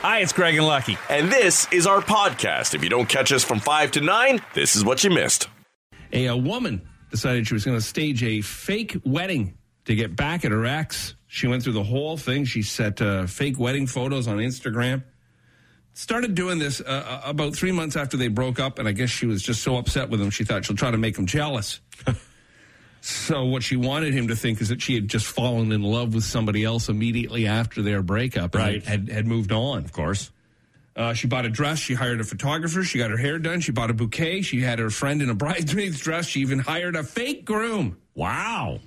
Hi, it's Greg and Lucky. And this is our podcast. If you don't catch us from 5 to 9, this is what you missed. A, a woman decided she was going to stage a fake wedding to get back at her ex. She went through the whole thing. She set uh, fake wedding photos on Instagram. Started doing this uh, about three months after they broke up, and I guess she was just so upset with him, she thought she'll try to make him jealous. so, what she wanted him to think is that she had just fallen in love with somebody else immediately after their breakup and Right. had, had moved on. Of course. Uh, she bought a dress. She hired a photographer. She got her hair done. She bought a bouquet. She had her friend in a bridesmaid's dress. She even hired a fake groom. Wow.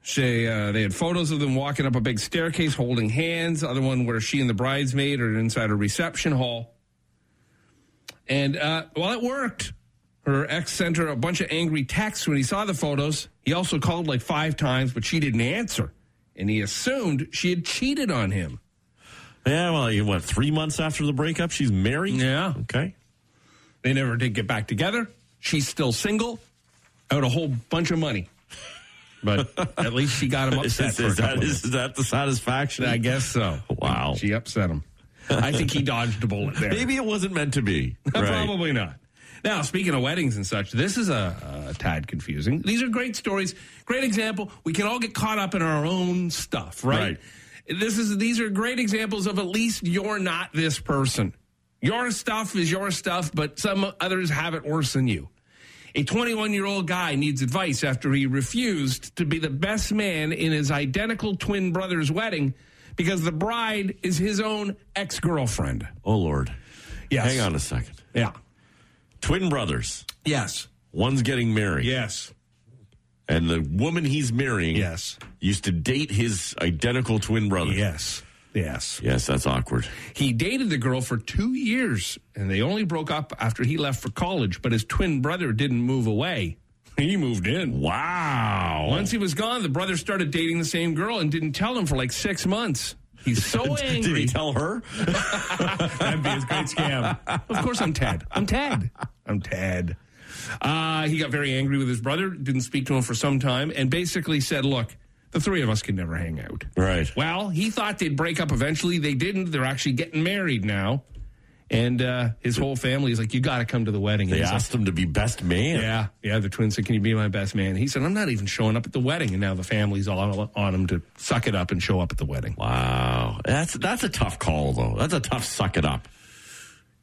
She, uh, they had photos of them walking up a big staircase holding hands. Other one where she and the bridesmaid are inside a reception hall. And uh, well, it worked. Her ex sent her a bunch of angry texts when he saw the photos. He also called like five times, but she didn't answer. And he assumed she had cheated on him. Yeah, well, you what, three months after the breakup, she's married? Yeah. Okay. They never did get back together. She's still single, out a whole bunch of money. But at least she got him Is, upset is, a that, is that the satisfaction? I guess so. Wow. She upset him. I think he dodged a bullet there. Maybe it wasn't meant to be. Right. Probably not. Now, speaking of weddings and such, this is a, a tad confusing. These are great stories. Great example. We can all get caught up in our own stuff, right? This is these are great examples of at least you're not this person. Your stuff is your stuff, but some others have it worse than you. A 21 year old guy needs advice after he refused to be the best man in his identical twin brother's wedding because the bride is his own ex girlfriend. Oh, Lord. Yes. Hang on a second. Yeah. Twin brothers. Yes. One's getting married. Yes. And the woman he's marrying Yes. used to date his identical twin brother. Yes. Yes. Yes, that's awkward. He dated the girl for two years and they only broke up after he left for college, but his twin brother didn't move away. He moved in. Wow. Once he was gone, the brother started dating the same girl and didn't tell him for like six months. He's so Did angry. he tell her? That'd be his great scam. Of course, I'm Ted. I'm Ted. I'm Ted. Uh, he got very angry with his brother, didn't speak to him for some time, and basically said, Look, the three of us can never hang out. Right. Well, he thought they'd break up eventually. They didn't. They're actually getting married now. And uh, his whole family is like, You got to come to the wedding. And They he's like, asked him to be best man. yeah, yeah. The twins said, "Can you be my best man?" He said, "I'm not even showing up at the wedding." And now the family's all on him to suck it up and show up at the wedding. Wow. That's that's a tough call though. That's a tough suck it up.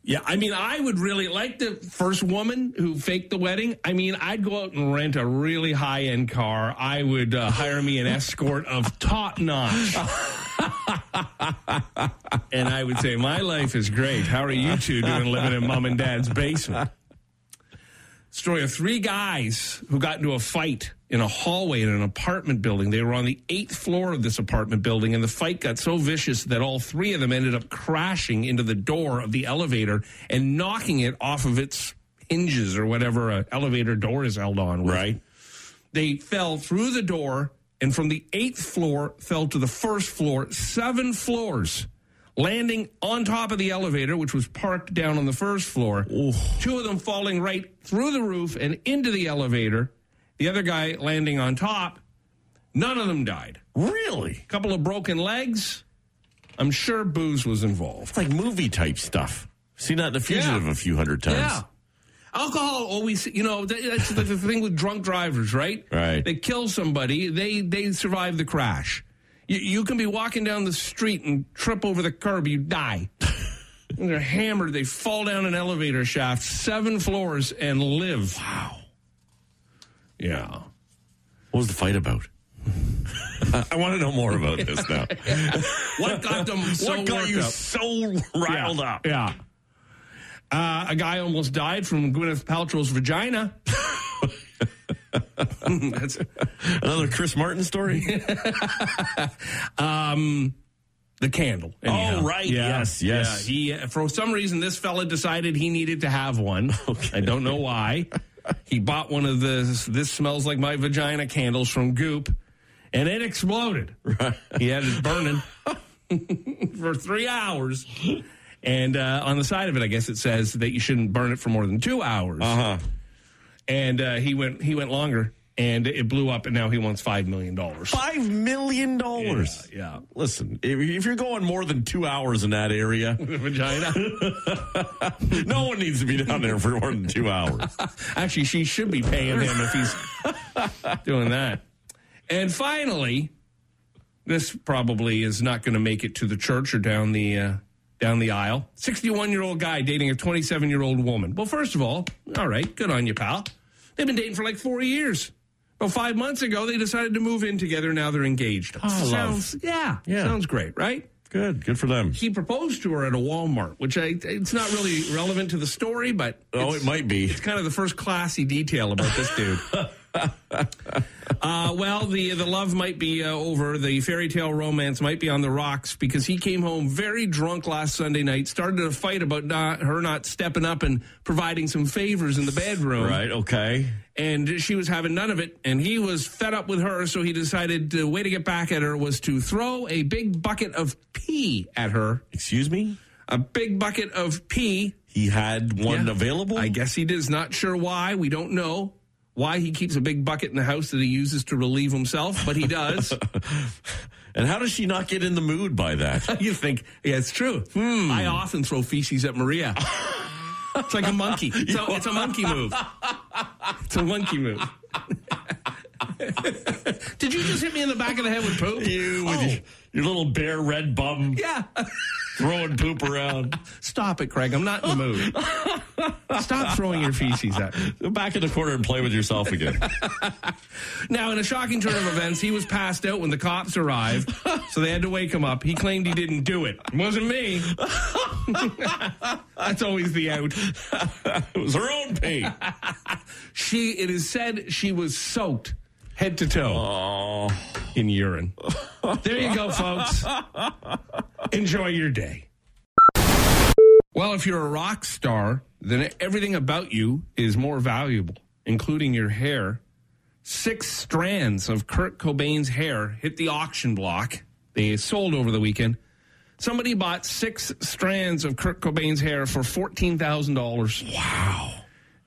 Yeah, I mean, I would really like the first woman who faked the wedding. I mean, I'd go out and rent a really high end car. I would uh, hire me an escort of top notch. and I would say, My life is great. How are you two doing living in mom and dad's basement? Story of three guys who got into a fight in a hallway in an apartment building. They were on the eighth floor of this apartment building, and the fight got so vicious that all three of them ended up crashing into the door of the elevator and knocking it off of its hinges or whatever an elevator door is held on with. Right. They fell through the door and from the eighth floor fell to the first floor, seven floors, landing on top of the elevator, which was parked down on the first floor. Two of them falling right through the roof and into the elevator. The other guy landing on top. None of them died. Really? A couple of broken legs. I'm sure booze was involved. It's like movie type stuff. Seen that in The Fugitive Yeah. a few hundred times. Yeah. Alcohol always, you know, that's the, the thing with drunk drivers, right? Right. They kill somebody, they they survive the crash. You, you can be walking down the street and trip over the curb, you die. They're hammered, they fall down an elevator shaft, seven floors, and live. Wow. Yeah. What was the fight about? I want to know more about this now. What got them so what got you up? so riled yeah. up? Yeah. Uh, a guy almost died from Gwyneth Paltrow's vagina. That's Another Chris Martin story? um, the candle. Oh, right. Yes, yes. Yeah. He, for some reason, this fella decided he needed to have one. I don't know why. He bought one of the "This smells like my vagina" candles from Goop, and it exploded. He had it burning for three hours. And uh, on the side of it, I guess it says that you shouldn't burn it for more than two hours. Uh huh. And uh, he went he went longer, and it blew up, and now he wants five million dollars. Five million dollars. Yeah, Listen, if, if you're going more than two hours in that area, vagina. no one needs to be down there for more than two hours. Actually, she should be paying him if he's doing that. And finally, this probably is not going to make it to the church or down the uh, down the aisle. Sixty-one-year-old guy dating a twenty-seven-year-old woman. Well, first of all, all right, good on you, pal. They've been dating for like four years. Well, five months ago, they decided to move in together. Now they're engaged. Oh, sounds, yeah, Yeah. sounds great, right? Good, good for them. He proposed to her at a Walmart, which I, it's not really relevant to the story, but Oh, it might be. it's kind of the first classy detail about this dude. uh, well, the the love might be uh, over. The fairy tale romance might be on the rocks because he came home very drunk last Sunday night. Started a fight about not her not stepping up and providing some favors in the bedroom. Right, okay. And she was having none of it, and he was fed up with her. So he decided the way to get back at her was to throw a big bucket of pee at her. Excuse me? A big bucket of pee He had one yeah. available? I guess he is not sure why. We don't know why he keeps a big bucket in the house that he uses to relieve himself, but he does. And how does she not get in the mood by that? you think, yeah, it's true. Hmm. I often throw feces at Maria. it's like a monkey. It's a, it's a monkey move. It's a monkey move. Did you just hit me in the back of the head with poop? you with Oh, your, your little bare red bum yeah. Throwing poop around. Stop it, Craig. I'm not in the mood. Stop throwing your feces at me. Go back in the corner and play with yourself again. Now, in a shocking turn of events, he was passed out when the cops arrived, so they had to wake him up. He claimed he didn't do it. It wasn't me. That's always the out. it was her own pee. She, it is said, she was soaked head to toe Oh. in urine. There you go, folks. Enjoy your day. Well, if you're a rock star, then everything about you is more valuable, including your hair. Six strands of Kurt Cobain's hair hit the auction block. They sold over the weekend. Somebody bought six strands of Kurt Cobain's hair for $14,000. Wow.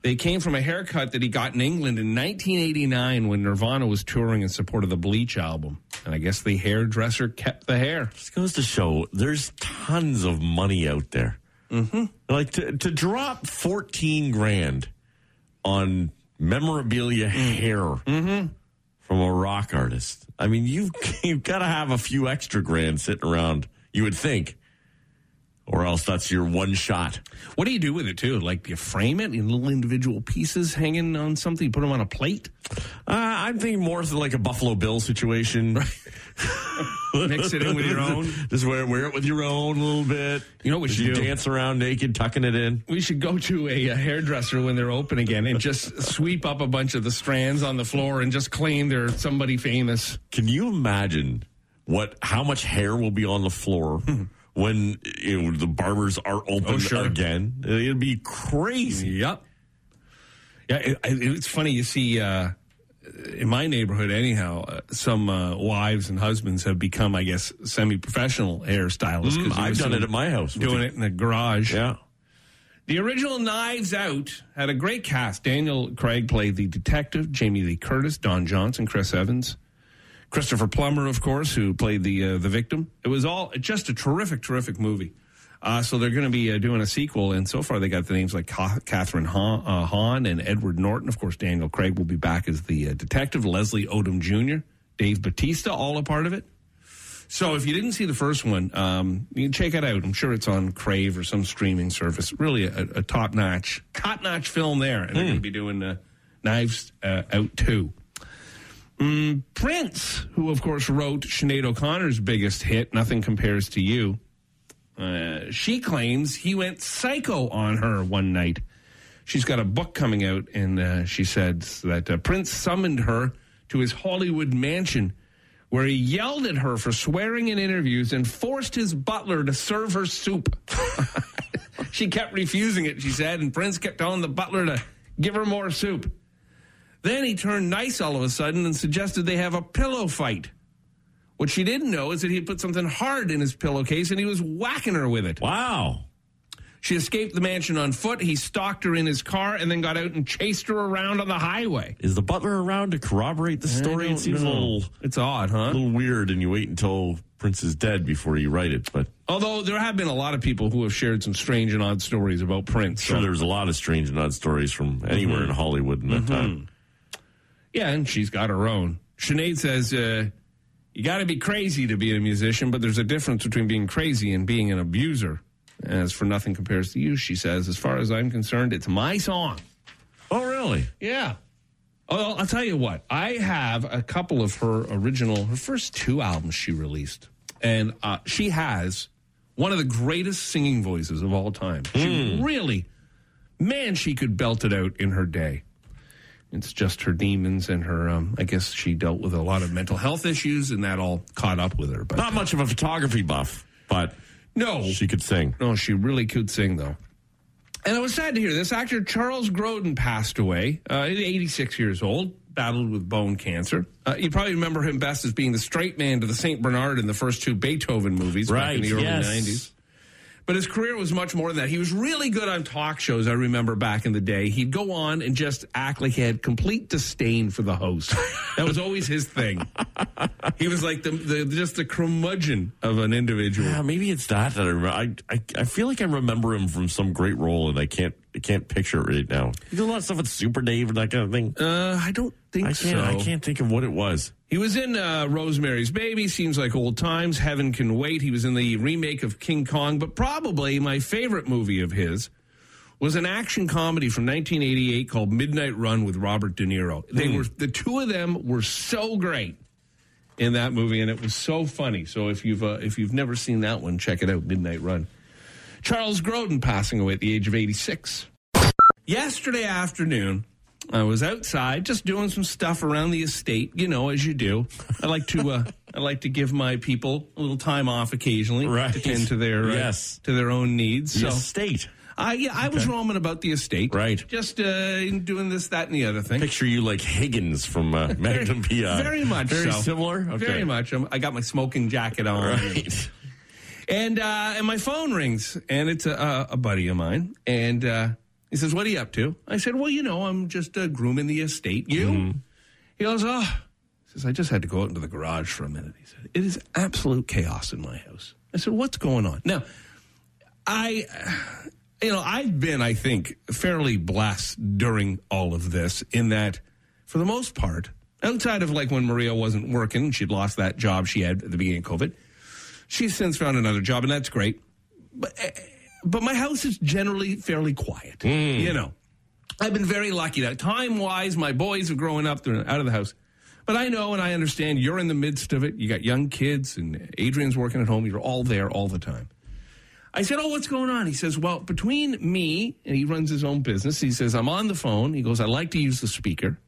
They came from a haircut that he got in England in 1989 when Nirvana was touring in support of the Bleach album. And I guess the hairdresser kept the hair. This goes to show there's tons of money out there. Mm-hmm. Like to, to drop 14 grand on memorabilia hair from a rock artist. I mean, you've, you've got to have a few extra grand sitting around, you would think. Or else that's your one shot. What do you do with it, too? Like, do you frame it in little individual pieces hanging on something? You put them on a plate? Uh, I'm thinking more of like a Buffalo Bill situation. Mix it in with your own? Just wear, wear it with your own a little bit. You know what we As should you do? dance around naked, tucking it in. We should go to a, uh hairdresser when they're open again and just sweep up a bunch of the strands on the floor and just claim they're somebody famous. Can you imagine what how much hair will be on the floor when you know, the barbers are open Oh, sure. again? It'd be crazy. Yep. Yeah, it, it- it's funny. You see, uh, in my neighborhood, anyhow, uh, some uh, wives and husbands have become, I guess, semi-professional hairstylists. Mm, I've done it at my house. Doing it in the garage. Yeah. The original Knives Out had a great cast. Daniel Craig played the detective, Jamie Lee Curtis, Don Johnson, Chris Evans, Christopher Plummer, of course, who played the uh, the victim. It was all just a terrific, terrific movie. Uh, so they're going to be uh, doing a sequel, and so far they got the names like Ca- Kathryn Hahn, uh, Hahn and Edward Norton. Of course, Daniel Craig will be back as the uh, detective. Leslie Odom Jr., Dave Bautista, all a part of it. So if you didn't see the first one, um, you can check it out. I'm sure it's on Crave or some streaming service. Really a, a top notch, top notch film there, and they're going to be doing uh, Knives uh, Out too. Mm, Prince, who of course wrote Sinead O'Connor's biggest hit, "Nothing Compares to You," uh, she claims he went psycho on her one night. She's got a book coming out, and uh, she said that uh, Prince summoned her to his Hollywood mansion, where he yelled at her for swearing in interviews and forced his butler to serve her soup. she kept refusing it, she said, and Prince kept telling the butler to give her more soup. Then he turned nice all of a sudden and suggested they have a pillow fight. What she didn't know is that he had put something hard in his pillowcase and he was whacking her with it. Wow. She escaped the mansion on foot. He stalked her in his car and then got out and chased her around on the highway. Is the butler around to corroborate the story? It seems a little, It's odd, huh? a little weird, and you wait until Prince is dead before you write it. But Although there have been a lot of people who have shared some strange and odd stories about Prince. sure, so- there's a lot of strange and odd stories from anywhere mm-hmm. in Hollywood in that mm-hmm. time. Yeah, and she's got her own. Sinead says, uh, you got to be crazy to be a musician, but there's a difference between being crazy and being an abuser. As for nothing compares to you, she says, as far as I'm concerned, it's my song. Oh, really? Yeah. Oh, I'll tell you what. I have a couple of her original, her first two albums she released, and uh, she has one of the greatest singing voices of all time. She really, man, she could belt it out in her day. It's just her demons and her. Um, I guess she dealt with a lot of mental health issues, and that all caught up with her. But Not much of a photography buff, but no, she could sing. no, she really could sing, though. And I was sad to hear this. Actor Charles Grodin passed away, uh, 86 years old, battled with bone cancer. Uh, you probably remember him best as being the straight man to the St. Bernard in the first two Beethoven movies back in Right, the early yes. 90s. But his career was much more than that. He was really good on talk shows, I remember back in the day. He'd go on and just act like he had complete disdain for the host. That was always his thing. He was like the, the just the curmudgeon of an individual. Yeah, maybe it's that that I remember. I, I I feel like I remember him from some great role, and I can't I can't picture it right now. He did a lot of stuff with Super Dave and that kind of thing. Uh, I don't think I can't so. I can't think of what it was. He was in uh, Rosemary's Baby, seems like old times. Heaven Can Wait. He was in the remake of King Kong, but probably my favorite movie of his was an action comedy from 1988 called Midnight Run with Robert De Niro. They were the two of them were so great in that movie, and it was so funny. So if you've uh, if you've never seen that one, check it out. Midnight Run. Charles Grodin passing away at the age of 86. Yesterday afternoon, I was outside just doing some stuff around the estate, you know, as you do. I like to uh, I like to give my people a little time off occasionally Right. to tend to their uh, Yes. to their own needs. The So estate. I yeah, I was roaming about the estate, Right. Just uh, doing this, that, and the other thing. Picture you like Higgins from uh, Magnum PI. Very much Very so. similar. Okay. Very much. I'm, I got my smoking jacket on. Right. And uh, and my phone rings, and it's a, a buddy of mine, and uh, he says, "What are you up to?" I said, "Well, you know, I'm just uh, grooming the estate." You? He goes, "Oh," he says, "I just had to go out into the garage for a minute." He said, "It is absolute chaos in my house." I said, "What's going on?" Now, I, you know, I've been, I think, fairly blessed during all of this in that, for the most part, outside of like when Maria wasn't working, she'd lost that job she had at the beginning of COVID. She's since found another job, and that's great. But, eh, but my house is generally fairly quiet. Mm. You know, I've been very lucky that time wise, my boys are growing up, they're out of the house. But I know and I understand you're in the midst of it. You got young kids, and Adrian's working at home. You're all there all the time. I said, Oh, what's going on? He says, Well, between me, and he runs his own business, he says, I'm on the phone. He goes, I like to use the speaker.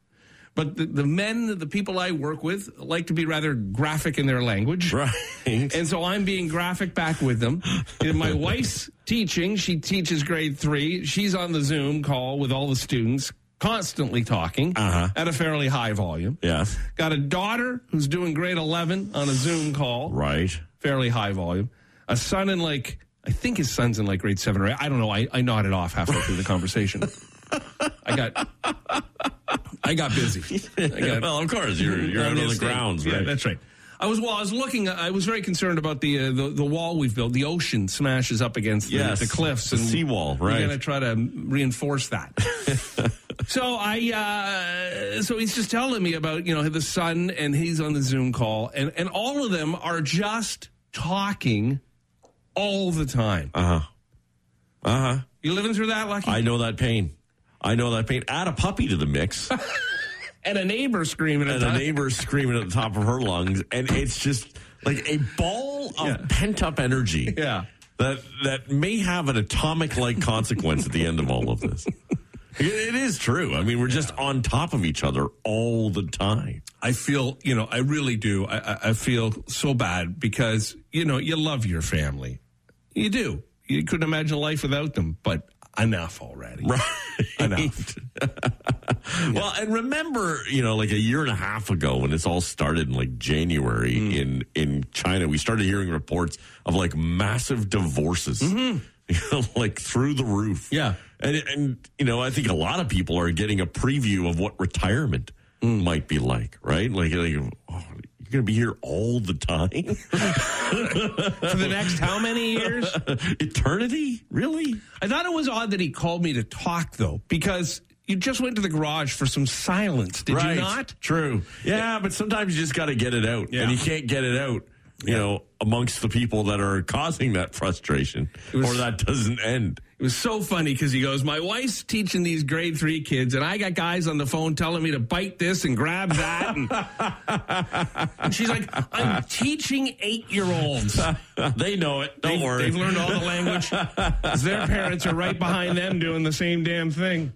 But the, the men, the people I work with, like to be rather graphic in their language. Right. And so I'm being graphic back with them. And my wife's teaching. She teaches grade three. She's on the Zoom call with all the students, constantly talking Uh-huh. at a fairly high volume. Yes. Got a daughter who's doing grade 11 on a Zoom call Right. fairly high volume. A son in like, I think his son's in like grade seven or eight. I don't know. I, I nodded off halfway through the conversation. I got, I got busy. I got, well, of course you're you're out on the grounds, Yeah, right? that's right. I was well. I was looking. I was very concerned about the uh, the, the wall we've built. The ocean smashes up against the, Yes, the cliffs the and seawall, Right. We're going to try to reinforce that. so I, uh, so he's just telling me about you know the son, and he's on the Zoom call, and and all of them are just talking all the time. Uh huh. Uh huh. You living through that, Lucky? I know that pain. I know that pain. Add a puppy to the mix, and a neighbor screaming at and a the neighbor screaming at the top of her lungs, and it's just like a ball of Yeah. pent up energy. Yeah. That that may have an atomic like consequence at the end of all of this. It- it is true. I mean, we're just on top of each other all the time. I feel, you know, I really do. I, I- I feel so bad because, you know, you love your family. You do. You couldn't imagine life without them, but enough already. Right. Enough. Well, and remember, you know, like a year and a half ago when this all started in like January Mm. in in China, we started hearing reports of like massive divorces. Mm-hmm. like through the roof. Yeah. And, and, you know, I think a lot of people are getting a preview of what retirement Mm. might be like, right? Like, like oh, you're going to be here all the time? For the next how many years? Eternity? Really? I thought it was odd that he called me to talk, though, because you just went to the garage for some silence, did you not? True. Yeah, but sometimes you just got to get it out. Yeah. And you can't get it out, you know, amongst the people that are causing that frustration was- or that doesn't end. It was so funny because he goes, My wife's teaching these grade three kids, and I got guys on the phone telling me to bite this and grab that. And, and she's like, I'm teaching eight year olds. they know it. Don't They've, worry. they've learned all the language. Their parents are right behind them doing the same damn thing.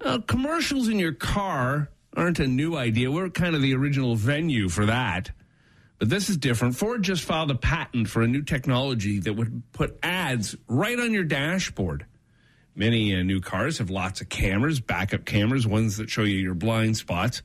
Uh, commercials in your car aren't a new idea. We're kind of the original venue for that. But this is different. Ford just filed a patent for a new technology that would put ads right on your dashboard. Many uh, new cars have lots of cameras, backup cameras, ones that show you your blind spots.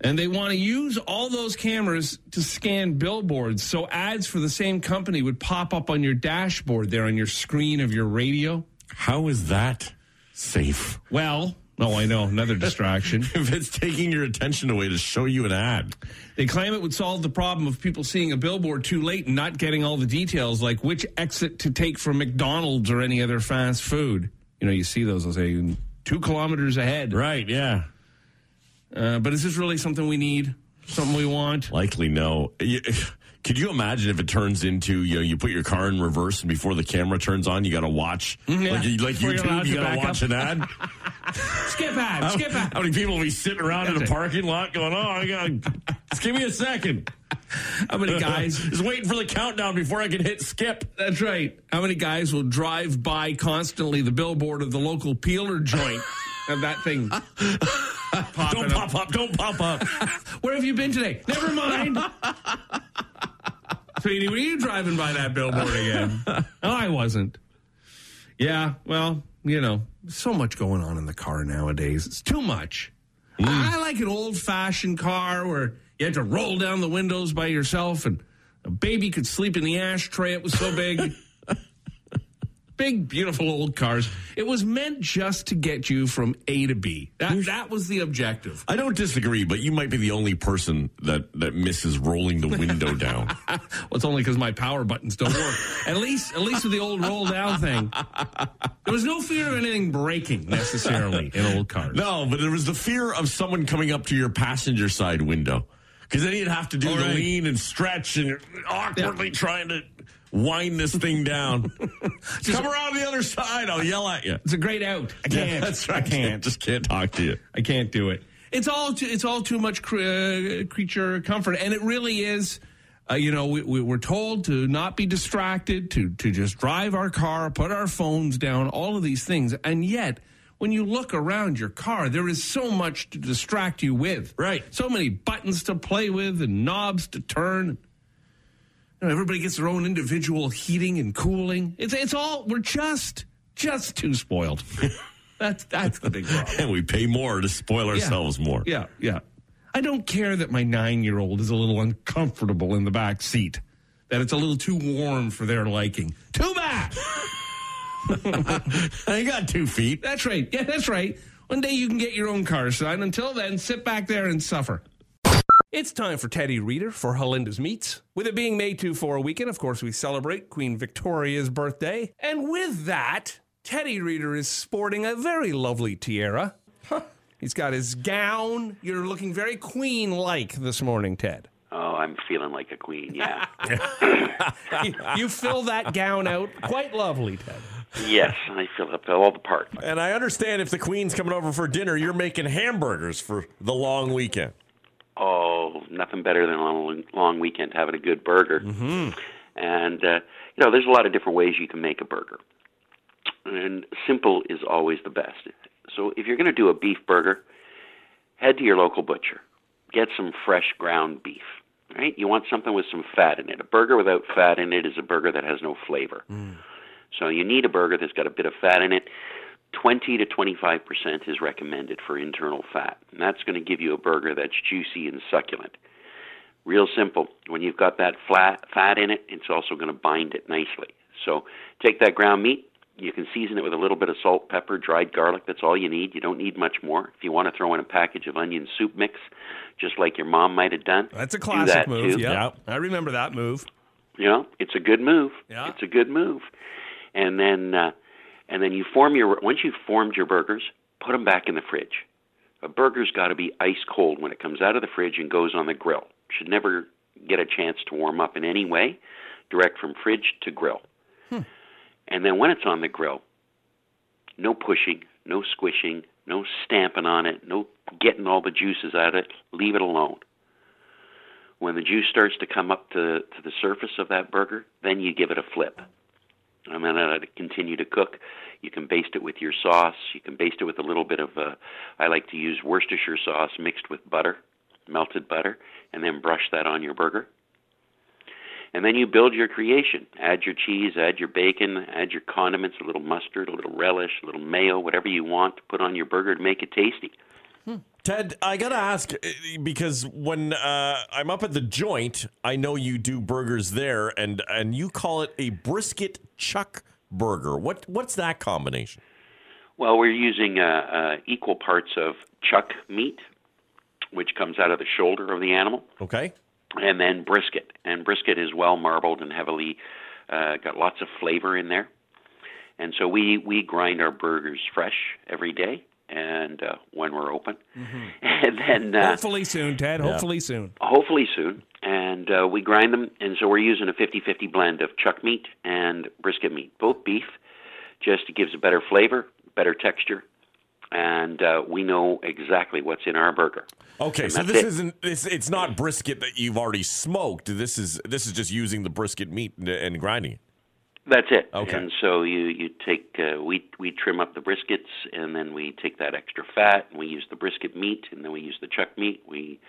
And they want to use all those cameras to scan billboards. So ads for the same company would pop up on your dashboard there on your screen of your radio. How is that safe? Well, oh, I know, another distraction. If it's taking your attention away to show you an ad. They claim it would solve the problem of people seeing a billboard too late and not getting all the details, like which exit to take from McDonald's or any other fast food. You know, you see those, they'll say two kilometers ahead. Right, yeah. Uh, but is this really something we need? Something we want? Likely no. Could you imagine if it turns into you know you put your car in reverse and before the camera turns on you got to watch yeah. like like Before you're allowed YouTube you got to watch up. an ad. Skip ad, skip ad. How many people will be sitting around in a parking lot going, "Oh, I got just give me a second. How many guys? just waiting for the countdown before I can hit skip." That's right. How many guys will drive by constantly the billboard of the local peeler joint? Have that thing. Don't up. pop up! Don't pop up! Where have you been today? Never mind. Sweetie, were you driving by that billboard again? No, I wasn't. Yeah, well, you know, so much going on in the car nowadays. It's too much. Mm. I like an old fashioned car where you had to roll down the windows by yourself and a baby could sleep in the ashtray. It was so big. big, beautiful old cars. It was meant just to get you from A to B. That, that was the objective. I don't disagree, but you might be the only person that that misses rolling the window down. Well, it's only because my power buttons don't work. at least, at least with the old roll down thing, there was no fear of anything breaking necessarily in old cars. No, but there was the fear of someone coming up to your passenger side window. Because then you'd have to do Oh, the right. lean and stretch and you're awkwardly trying to wind this thing down. Just, Come around the other side, I'll yell at you. It's a great out. I can't. that's right. I can't. Just can't talk to you. I can't do it. It's all too, it's all too much cre- uh, creature comfort, and it really is. Uh, you know, we, we, we're told to not be distracted, to to just drive our car, put our phones down, all of these things, and yet. When you look around your car, there is so much to distract you with. Right. So many buttons to play with and knobs to turn. Know, everybody gets their own individual heating and cooling. It's it's all we're just just too spoiled. that's that's the big problem. And we pay more to spoil ourselves more. Yeah, yeah. I don't care that my nine year old is a little uncomfortable in the back seat, that it's a little too warm for their liking. Too bad. I got two feet. That's right. Yeah, that's right. One day you can get your own car, son. Until then, sit back there and suffer. It's time for Teddy Reader for Halenda's Meats. With it being May 2 for a weekend, of course, we celebrate Queen Victoria's birthday. And with that, Teddy Reader is sporting a very lovely tiara. He's got his gown. You're looking very queen like this morning, Ted. Oh, I'm feeling like a queen. Yeah. you, you fill that gown out quite lovely, Ted. yes, I fill up all the parts. And I understand if the Queen's coming over for dinner, you're making hamburgers for the long weekend. Oh, nothing better than on a long- weekend having a good burger. Mm-hmm. And uh, you know, there's a lot of different ways you can make a burger, and simple is always the best. So if you're going to do a beef burger, head to your local butcher, get some fresh ground beef. Right? You want something with some fat in it. A burger without fat in it is a burger that has no flavor. So you need a burger that's got a bit of fat in it. 20 to 25% is recommended for internal fat. And that's going to give you a burger that's juicy and succulent. Real simple. When you've got that flat fat in it, it's also going to bind it nicely. So take that ground meat. You can season it with a little bit of salt, pepper, dried garlic. That's all you need. You don't need much more. If you want to throw in a package of onion soup mix, just like your mom might have done, That's a classic that move. too. Yeah. I remember that move. You know, it's a good move. Yeah. It's a good move. And then, uh, and then you form your once you've formed your burgers, put them back in the fridge. A burger's got to be ice cold when it comes out of the fridge and goes on the grill. Should never get a chance to warm up in any way. Direct from fridge to grill. Hmm. And then when it's on the grill, no pushing, no squishing, no stamping on it, no getting all the juices out of it. Leave it alone. When the juice starts to come up to, to the surface of that burger, then you give it a flip. Let it continue to cook. You can baste it with your sauce. You can baste it with a little bit of, uh, I like to use Worcestershire sauce mixed with butter, melted butter, and then brush that on your burger. And then you build your creation. Add your cheese, add your bacon, add your condiments, a little mustard, a little relish, a little mayo, whatever you want to put on your burger to make it tasty. Ted, I gotta ask uh, because when uh, I'm up at the joint, I know you do burgers there, and and you call it a brisket chuck burger. What what's that combination? Well, we're using uh, uh, equal parts of chuck meat, which comes out of the shoulder of the animal, Okay, and then brisket. And brisket is well marbled and heavily uh, got lots of flavor in there. And so we we grind our burgers fresh every day, and uh, when we're open, and then uh, Hopefully soon, Ted. Hopefully soon. hopefully soon. And uh, we grind them, and so we're using a 50-50 blend of chuck meat and brisket meat, both beef. Just it gives a better flavor, better texture, and uh, we know exactly what's in our burger. okay. So this it. isn't it's, it's not brisket that you've already smoked. This is this is just using the brisket meat and, and grinding it. That's it. Okay. And so you you take uh, we we trim up the briskets, and then we take that extra fat, and we use the brisket meat, and then we use the chuck meat. We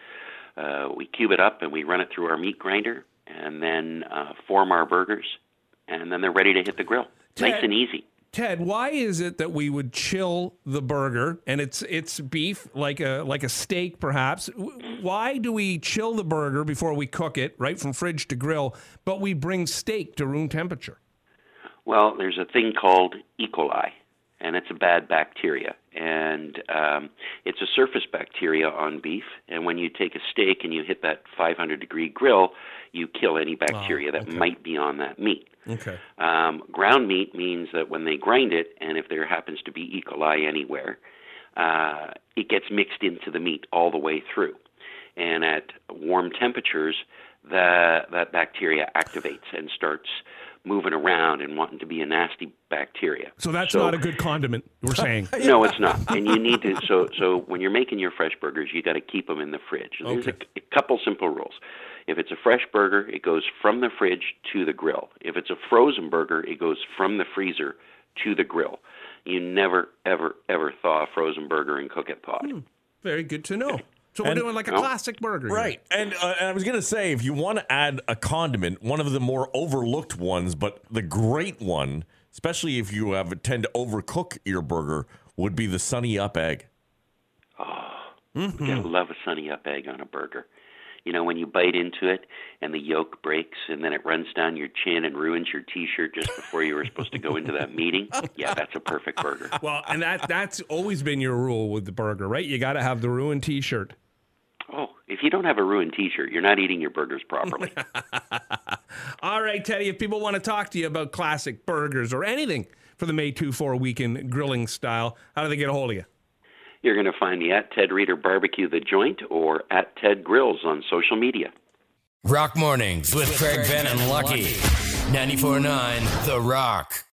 uh, we cube it up, and we run it through our meat grinder, and then uh, form our burgers, and then they're ready to hit the grill. Nice Ted- and easy. Ted, why is it that we would chill the burger and it's it's beef like a like a steak perhaps? Why do we chill the burger before we cook it, right from fridge to grill, but we bring steak to room temperature? Well, there's a thing called E. coli, and it's a bad bacteria, and um, it's a surface bacteria on beef. And when you take a steak and you hit that 500 degree grill, you kill any bacteria that might be on that meat. Okay. Um, ground meat means that when they grind it, and if there happens to be E. coli anywhere, uh, it gets mixed into the meat all the way through. And at warm temperatures, the, that bacteria activates and starts moving around and wanting to be a nasty bacteria. So that's So- not a good condiment, we're saying. no, it's not. And you need to. So, so when you're making your fresh burgers, you got to keep them in the fridge. There's Okay. a, a couple simple rules. If it's a fresh burger, it goes from the fridge to the grill. If it's a frozen burger, it goes from the freezer to the grill. You never, ever, ever thaw a frozen burger and cook it thawed. Hmm, very good to know. So we're And- doing like a No. classic burger. here. Right. And, uh, and I was going to say, if you want to add a condiment, one of the more overlooked ones, but the great one, especially if you have tend to overcook your burger, would be the Sunny Up egg. You gotta love a sunny up egg on a burger. You know, when you bite into it and the yolk breaks and then it runs down your chin and ruins your T-shirt just before you were supposed to go into that meeting. Yeah, that's a perfect burger. Well, and that that's always been your rule with the burger, right? You got to have the ruined T-shirt. Oh, if you don't have a ruined T-shirt, you're not eating your burgers properly. All right, Teddy. If people want to talk to you about classic burgers or anything for the May 2 4 weekend grilling style, how do they get a hold of you? You're going to find me at Ted Reader Barbecue The Joint or at Ted Grills on social media. Rock Mornings with Craig Ben and Lucky. 94.9 The Rock.